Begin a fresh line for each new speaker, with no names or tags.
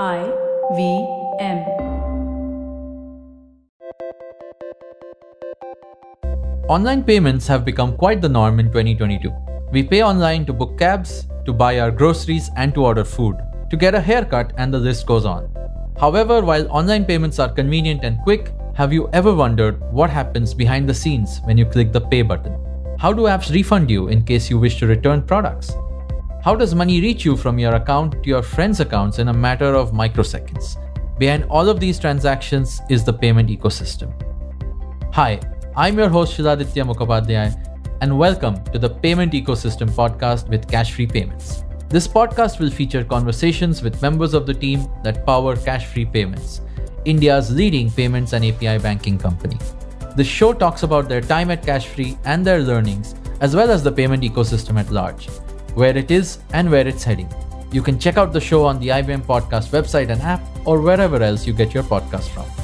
I V M.
Online payments have become quite the norm in 2022. We pay online to book cabs, to buy our groceries, and to order food, to get a haircut, and the list goes on. However, while online payments are convenient and quick, have you ever wondered what happens behind the scenes when you click the pay button? How do apps refund you in case you wish to return products? How does money reach you from your account to your friends' accounts in a matter of microseconds? Behind all of these transactions is the payment ecosystem. Hi, I'm your host Shiladitya Mukhopadhyay, and welcome to the Payment Ecosystem podcast with Cashfree Payments. This podcast will feature conversations with members of the team that power Cashfree Payments, India's leading payments and API banking company. The show talks about their time at Cashfree and their learnings, as well as the payment ecosystem at large, where it is and where it's heading. You can check out the show on the IVM Podcast website and app, or wherever else you get your podcast from.